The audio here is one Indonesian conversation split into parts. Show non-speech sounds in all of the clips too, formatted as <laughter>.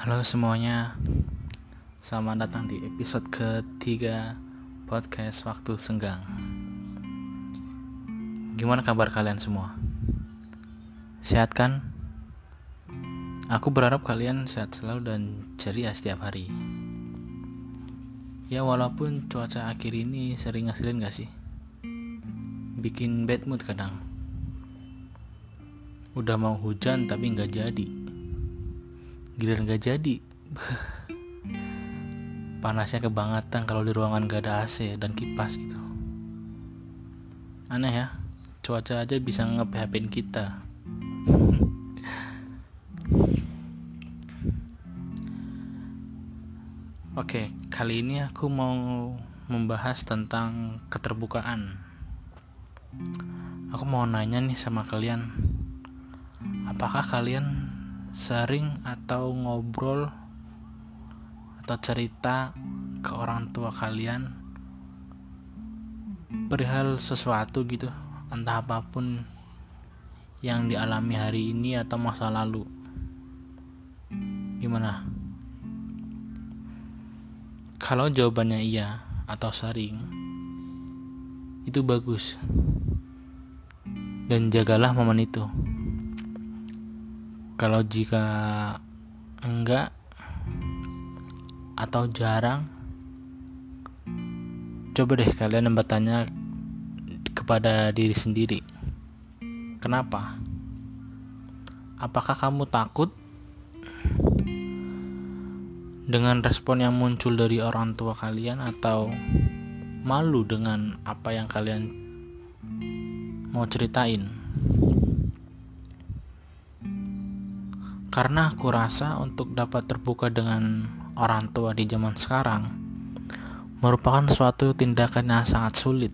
Halo semuanya, selamat datang di episode ketiga podcast Waktu Senggang. Gimana kabar kalian semua? Sehat kan? Aku berharap kalian sehat selalu dan ceria setiap hari. Ya walaupun cuaca akhir ini sering ngeselin gak sih? Bikin bad mood kadang. Udah mau hujan tapi nggak jadi giliran gak jadi. Panasnya kebangetan kalau di ruangan gak ada AC dan kipas gitu. Aneh ya cuaca aja bisa nge kita. Oke, kali ini aku mau membahas tentang keterbukaan. Aku mau nanya nih sama kalian, apakah kalian sering atau ngobrol atau cerita ke orang tua kalian perihal sesuatu gitu entah apa pun yang dialami hari ini atau masa lalu. Gimana? Kalau jawabannya iya atau sering itu bagus. Dan jagalah momen itu kalau jika enggak atau jarang coba deh kalian bertanya kepada diri sendiri. Kenapa? Apakah kamu takut dengan respon yang muncul dari orang tua kalian atau malu dengan apa yang kalian mau ceritain Karena aku rasa untuk dapat terbuka dengan orang tua di zaman sekarang merupakan suatu tindakan yang sangat sulit.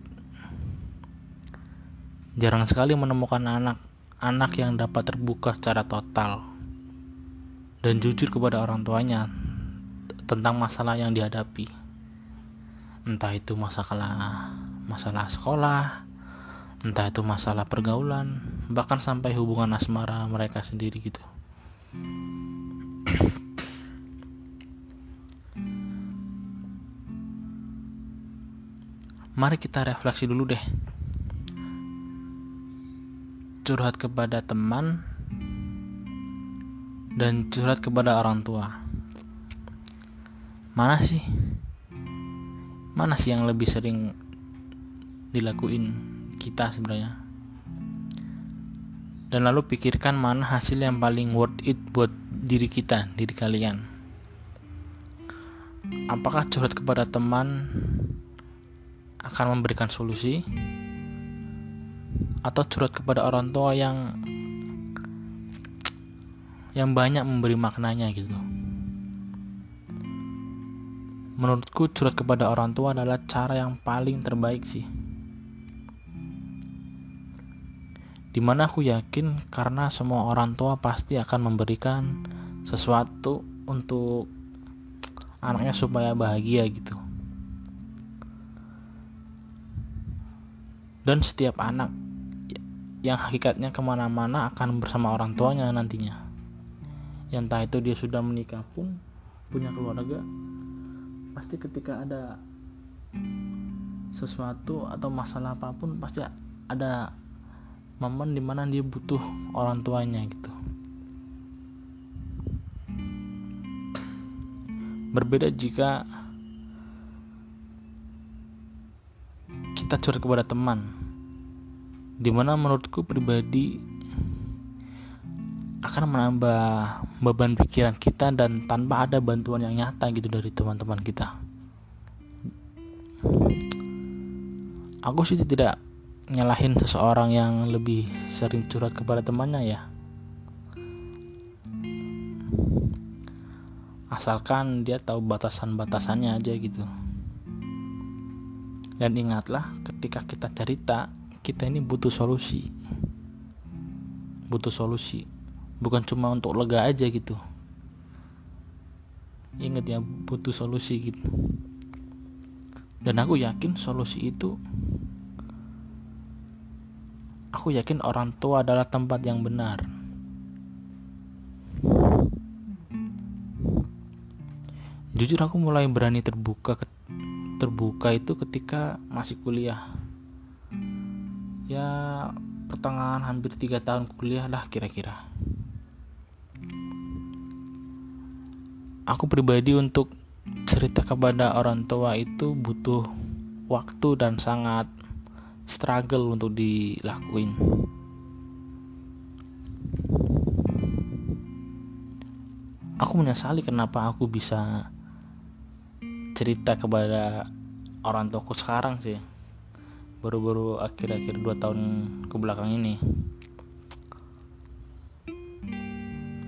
Jarang sekali menemukan anak anak yang dapat terbuka secara total dan jujur kepada orang tuanya tentang masalah yang dihadapi. Entah itu masalah masalah sekolah, entah itu masalah pergaulan, bahkan sampai hubungan asmara mereka sendiri gitu. <clears throat> Mari kita refleksi dulu deh. Curhat kepada teman dan curhat kepada orang tua. Mana sih? Mana sih yang lebih sering dilakuin kita sebenarnya? Dan lalu pikirkan mana hasil yang paling worth it buat diri kita, diri kalian. Apakah curhat kepada teman akan memberikan solusi atau curhat kepada orang tua yang yang banyak memberi maknanya gitu. Menurutku curhat kepada orang tua adalah cara yang paling terbaik sih. Di mana aku yakin karena semua orang tua pasti akan memberikan sesuatu untuk anaknya supaya bahagia gitu. dan setiap anak yang hakikatnya ke mana-mana akan bersama orang tuanya nantinya yang entah itu dia sudah menikah pun punya keluarga pasti ketika ada sesuatu atau masalah apa pun pasti ada momen di mana dia butuh orang tuanya gitu. Berbeda jika kita curhat kepada teman di mana menurutku pribadi akan menambah beban pikiran kita dan tanpa ada bantuan yang nyata gitu dari teman-teman kita. Aku sih tidak nyalahin seseorang yang lebih sering curhat kepada temannya ya? Asalkan dia tahu batasan-batasannya aja gitu. Dan ingatlah ketika kita cerita kita ini butuh solusi. Butuh solusi. Bukan cuma untuk lega aja gitu. Ingat ya butuh solusi gitu. Dan aku yakin solusi itu aku yakin orang tua adalah tempat yang benar. Jujur aku mulai berani terbuka terbuka itu ketika masih kuliah. Ya pertengahan hampir tiga tahun kuliah lah kira-kira. Aku pribadi untuk cerita kepada orang tua itu butuh waktu dan sangat struggle untuk dilakuin. Aku menyesali kenapa aku bisa cerita kepada orang tuaku sekarang sih. Baru-baru akhir-akhir dua tahun ke belakang ini.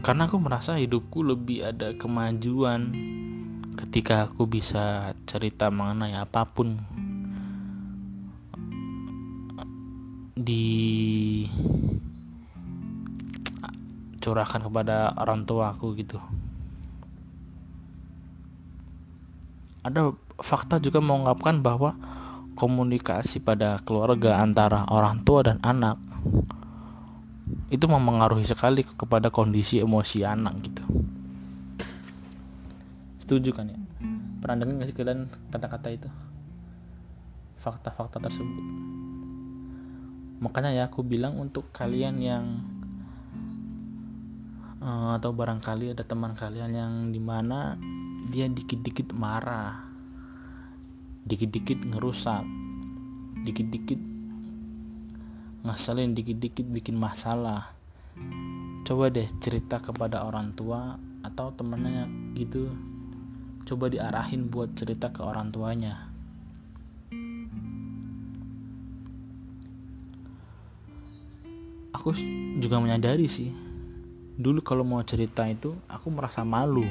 Karena aku merasa hidupku lebih ada kemajuan ketika aku bisa cerita mengenai apa pun di curahkan kepada orang tua aku gitu. Ada fakta juga mengungkapkan bahwa komunikasi pada keluarga antara orang tua dan anak itu mempengaruhi sekali kepada kondisi emosi anak gitu. Setuju kan ya? Pernah dengar sih kalian kata-kata itu? Fakta-fakta tersebut makanya ya aku bilang untuk kalian yang uh, atau barangkali ada teman kalian yang di mana dia dikit-dikit marah dikit-dikit ngerusak dikit-dikit ngeselin dikit-dikit bikin masalah. Coba deh cerita kepada orang tua atau temennya gitu. Coba diarahin buat cerita ke orang tuanya aku juga menyadari sih. Dulu kalau mau cerita itu aku merasa malu.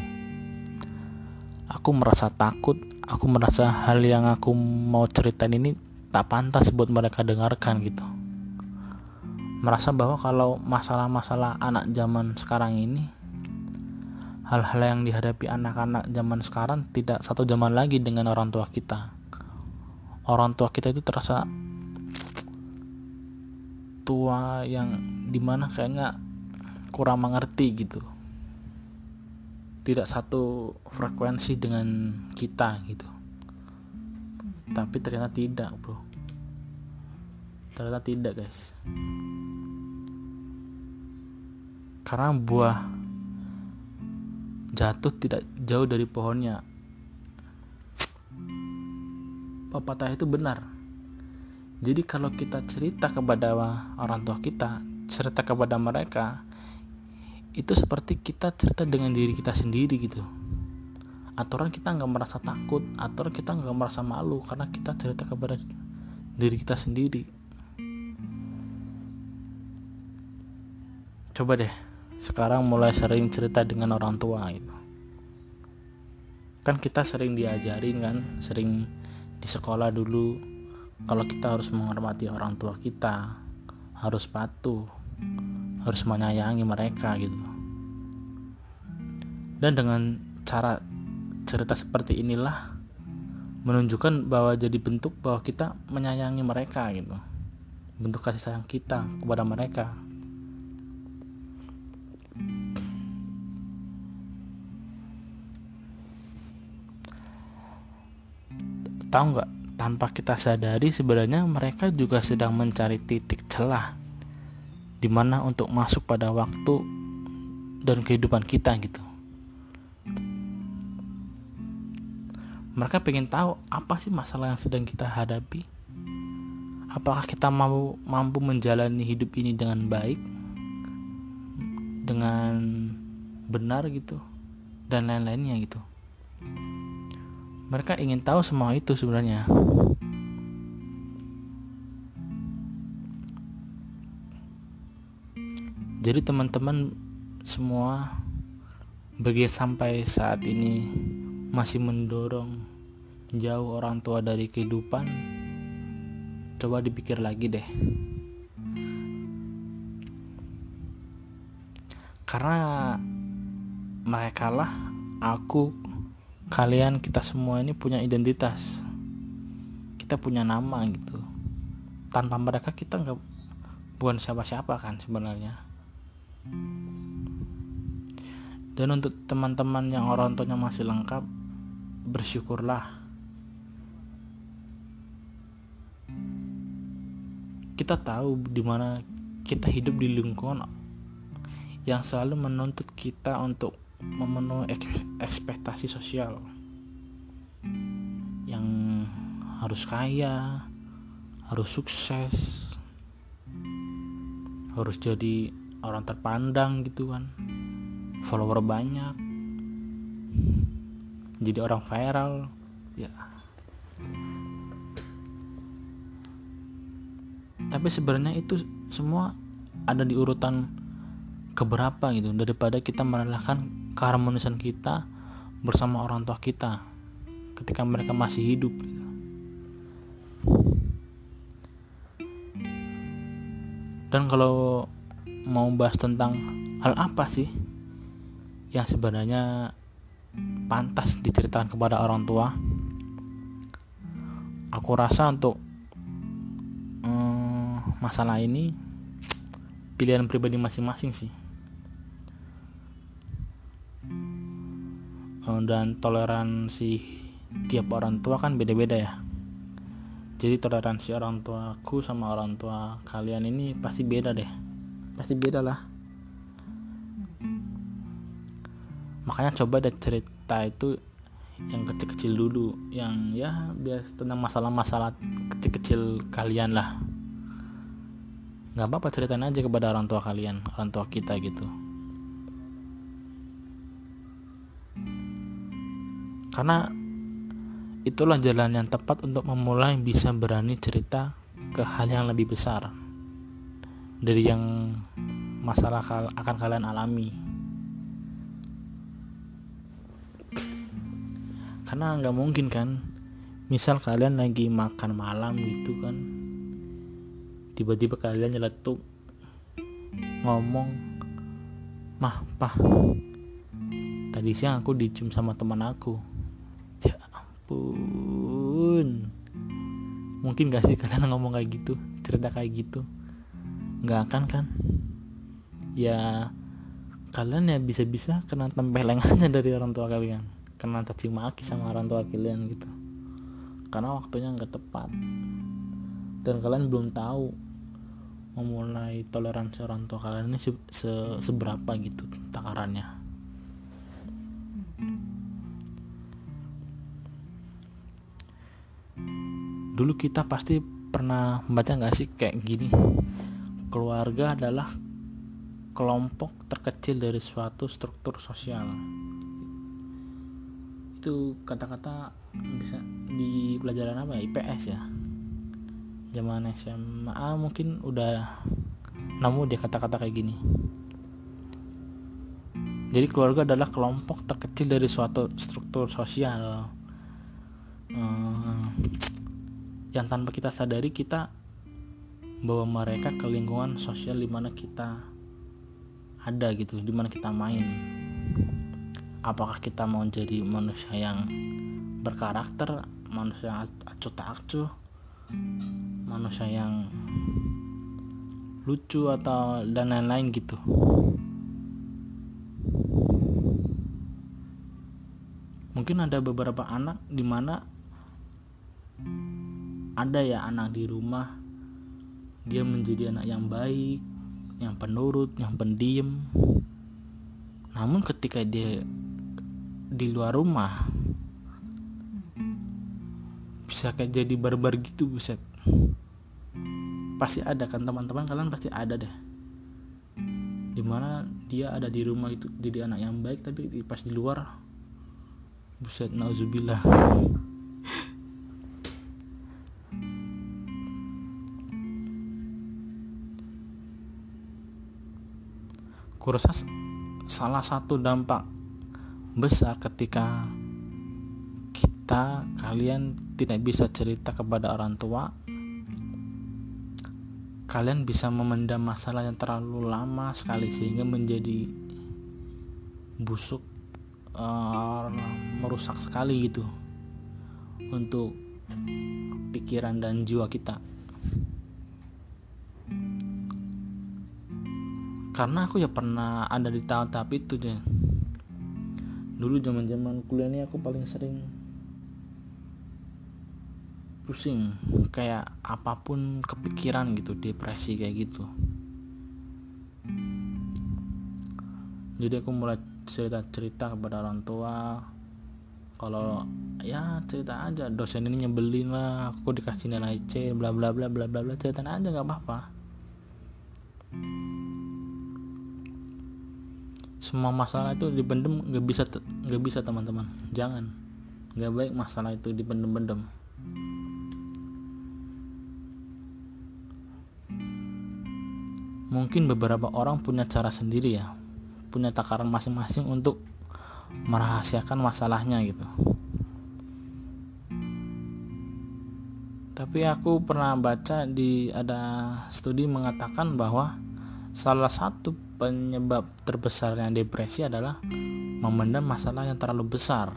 Aku merasa takut. Aku merasa hal yang aku mau ceritain ini tak pantas buat mereka dengarkan gitu. Merasa bahwa kalau masalah-masalah anak zaman sekarang ini hal-hal yang dihadapi anak-anak zaman sekarang tidak satu zaman lagi dengan orang tua kita. Orang tua kita itu terasa tua yang di mana kayaknya kurang mengerti gitu. Tidak satu frekuensi dengan kita gitu. Tapi ternyata tidak bro. Ternyata tidak guys. Karena buah jatuh tidak jauh dari pohonnya. Pepatah itu benar jadi kalau kita cerita kepada orang tua kita cerita kepada mereka itu seperti kita cerita dengan diri kita sendiri gitu. Aturan kita nggak merasa takut aturan kita nggak merasa malu karena kita cerita kepada diri kita sendiri. Coba deh sekarang mulai sering cerita dengan orang tua gitu. Kan kita sering diajarin kan sering di sekolah dulu kalau kita harus menghormati orang tua kita harus patuh harus menyayangi mereka gitu. Dan dengan cara cerita seperti inilah menunjukkan bahwa jadi bentuk bahwa kita menyayangi mereka gitu. Bentuk kasih sayang kita kepada mereka. Tahu nggak tanpa kita sadari sebenarnya mereka juga sedang mencari titik celah di mana untuk masuk pada waktu dan kehidupan kita gitu. Mereka pengen tahu apa sih masalah yang sedang kita hadapi? Apakah kita mampu mampu menjalani hidup ini dengan baik dengan benar gitu dan lain-lainnya gitu mereka ingin tahu semua itu sebenarnya. Jadi teman-teman semua bagi sampai saat ini masih mendorong jauh orang tua dari kehidupan coba dipikir lagi deh. Karena mereka lah aku kalian kita semua ini punya identitas. Kita punya nama gitu. Tanpa mereka kita nggak bukan siapa-siapa kan sebenarnya. Dan untuk teman-teman yang orang tuanya masih lengkap bersyukurlah. Kita tahu di mana kita hidup di lingkungan yang selalu menuntut kita untuk memenuhi ekspektasi sosial. Yang harus kaya, harus sukses, harus jadi orang terpandang gitu kan, follower banyak, jadi orang viral, ya. Tapi sebenarnya itu semua ada di urutan keberapa gitu. Daripada kita merelakan keharmonisan kita bersama orang tua kita ketika mereka masih hidup gitu. dan kalau mau bahas tentang hal apa sih yang sebenarnya pantas diceritakan kepada orang tua aku rasa untuk hmm, masalah ini pilihan pribadi masing-masing sih dan toleransi tiap orang tua kan beda-beda ya. Jadi toleransi orang tuaku sama orang tua kalian ini pasti beda deh. Pasti beda lah. Makanya coba deh cerita itu yang kecil-kecil dulu yang ya biar tentang masalah-masalah kecil-kecil kalian lah. Nggak apa-apa ceritain aja kepada orang tua kalian orang tua kita gitu karena itulah jalan yang tepat untuk memulai bisa berani cerita ke hal yang lebih besar dari yang masalah akan kalian alami. Karena nggak mungkin kan misal kalian lagi makan malam gitu kan tiba-tiba kalian nyeletuk ngomong mah pah tadi siang aku dicium sama teman aku ampun. Mungkin gak sih <laughs> kalian ngomong kayak gitu cerita kayak gitu? Nggak akan kan? Ya kalian ya bisa-bisa kena tempelengannya <laughs> dari orang tua kalian. Kena caci maki sama orang tua kalian gitu. Karena waktunya nggak tepat. Dan kalian belum tahu memulai toleransi orang tua kalian ini -se seberapa gitu takarannya dulu kita pasti pernah membaca nggak sih kayak gini? Keluarga adalah kelompok terkecil dari suatu struktur sosial. Itu kata-kata bisa di pelajaran apa ya? IPS ya? Zaman SMA mungkin udah nemu dia kata-kata kayak gini. Jadi keluarga adalah kelompok terkecil dari suatu struktur sosial. Hmm, yang tanpa kita sadari kita bawa mereka ke lingkungan sosial di mana kita ada gitu di mana kita main. Apakah kita mau jadi manusia yang berkarakter manusia yang acuh tak acuh manusia yang lucu atau dan lain-lain gitu? Mungkin ada beberapa anak di mana ada ya anak di rumah. Dia menjadi anak yang baik yang penurut yang pendiam. Namun ketika dia di luar rumah bisa kayak jadi barbar gitu buset. Pasti ada kan teman-teman kalian pasti ada deh. Di mana dia ada di rumah itu jadi anak yang baik tapi pas di luar buset nauzubillah kurasa salah satu dampak besar ketika kita kalian tidak bisa cerita kepada orang tua kalian bisa memendam masalah yang terlalu lama sekali sehingga menjadi busuk uh, merusak sekali gitu untuk pikiran dan jiwa kita karena aku ya pernah ada di tahap-tahap itu deh dulu zaman zaman kuliah ini aku paling sering pusing kayak apa pun kepikiran gitu depresi kayak gitu. Jadi aku mulai cerita-cerita kepada orang tua. Kalau ya cerita aja dosen ini nyebelin lah aku dikasih nilai C bla bla bla bla bla bla cerita aja nggak apa-apa semua masalah itu dipendem nggak bisa nggak bisa teman-teman. Jangan. Nggak baik masalah itu dipendem-pendem mungkin beberapa orang punya cara sendiri ya. Punya takaran masing-masing untuk merahasiakan masalahnya gitu. Tapi aku pernah baca di ada studi mengatakan bahwa salah satu penyebab terbesarnya depresi adalah memendam masalah yang terlalu besar.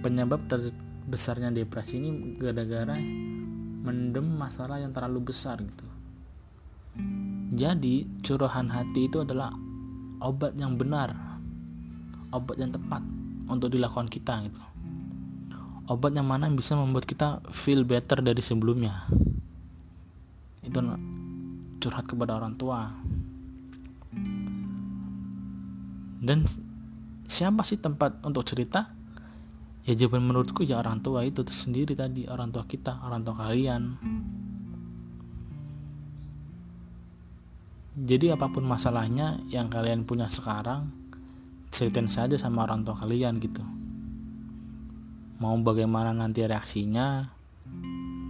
Penyebab terbesarnya depresi ini gara-gara mendem masalah yang terlalu besar gitu. Jadi curahan hati itu adalah obat yang benar obat yang tepat untuk dilakukan kita gitu. Obat yang mana bisa membuat kita feel better dari sebelumnya. Itu curhat kepada orang tua. Dan siapa sih tempat untuk cerita? Ya jawaban menurutku ya orang tua itu sendiri tadi orang tua kita orang tua kalian. Jadi apa pun masalahnya yang kalian punya sekarang ceritain saja sama orang tua kalian gitu. Mau bagaimana nanti reaksinya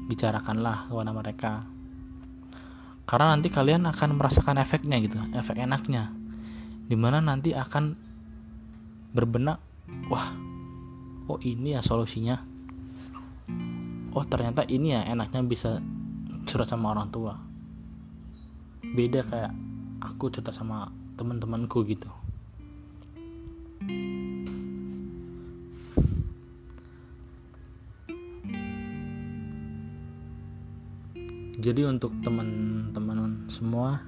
bicarakanlah kepada mereka karena nanti kalian akan merasakan efeknya gitu efek enaknya. Di mana nanti akan berbenak wah oh ini ya solusinya? Oh ternyata ini ya enaknya bisa curhat sama orang tua. Beda kayak aku cerita sama teman-temanku gitu jadi untuk teman-teman semua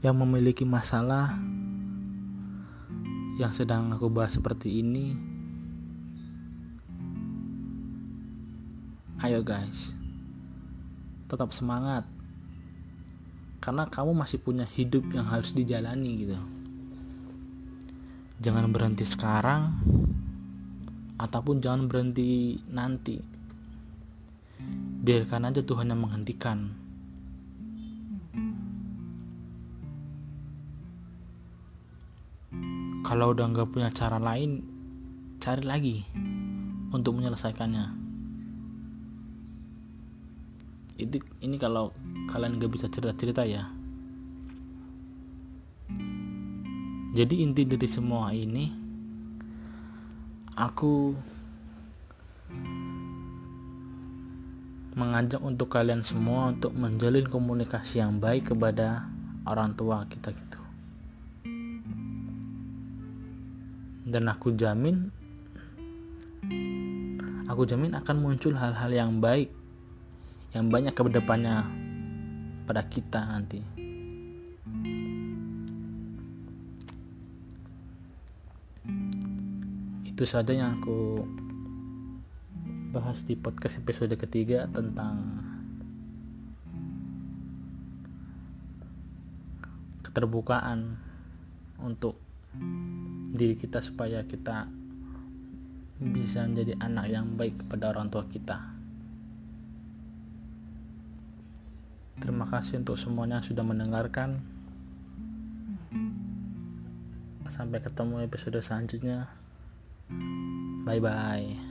yang memiliki masalah yang sedang aku bahas seperti ini ayo guys tetap semangat. Karena kamu masih punya hidup yang harus dijalani gitu. Jangan berhenti sekarang ataupun jangan berhenti nanti biarkan aja Tuhan yang menghentikan. Kalau udah nggak punya cara lain cari lagi untuk menyelesaikannya. Itu ini kalau kalian gak bisa cerita-cerita ya. Jadi inti dari semua ini aku mengajak untuk kalian semua untuk menjalin komunikasi yang baik kepada orang tua kita gitu dan aku jamin aku jamin akan muncul hal-hal yang baik yang banyak ke depannya pada kita nanti. Itu saja yang aku bahas di podcast episode ketiga tentang keterbukaan untuk diri kita supaya kita bisa menjadi anak yang baik kepada orang tua kita. Terima kasih untuk semuanya yang sudah mendengarkan. Sampai ketemu episode selanjutnya. Bye bye.